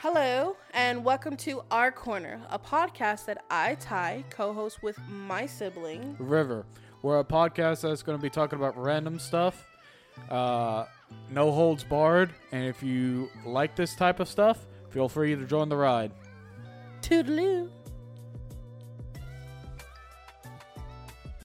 Hello, and welcome to Our Corner, a podcast that I, Ty, co host with my sibling. River. We're a podcast that's going to be talking about random stuff, uh, no holds barred. And if you like this type of stuff, feel free to join the ride. Toodaloo.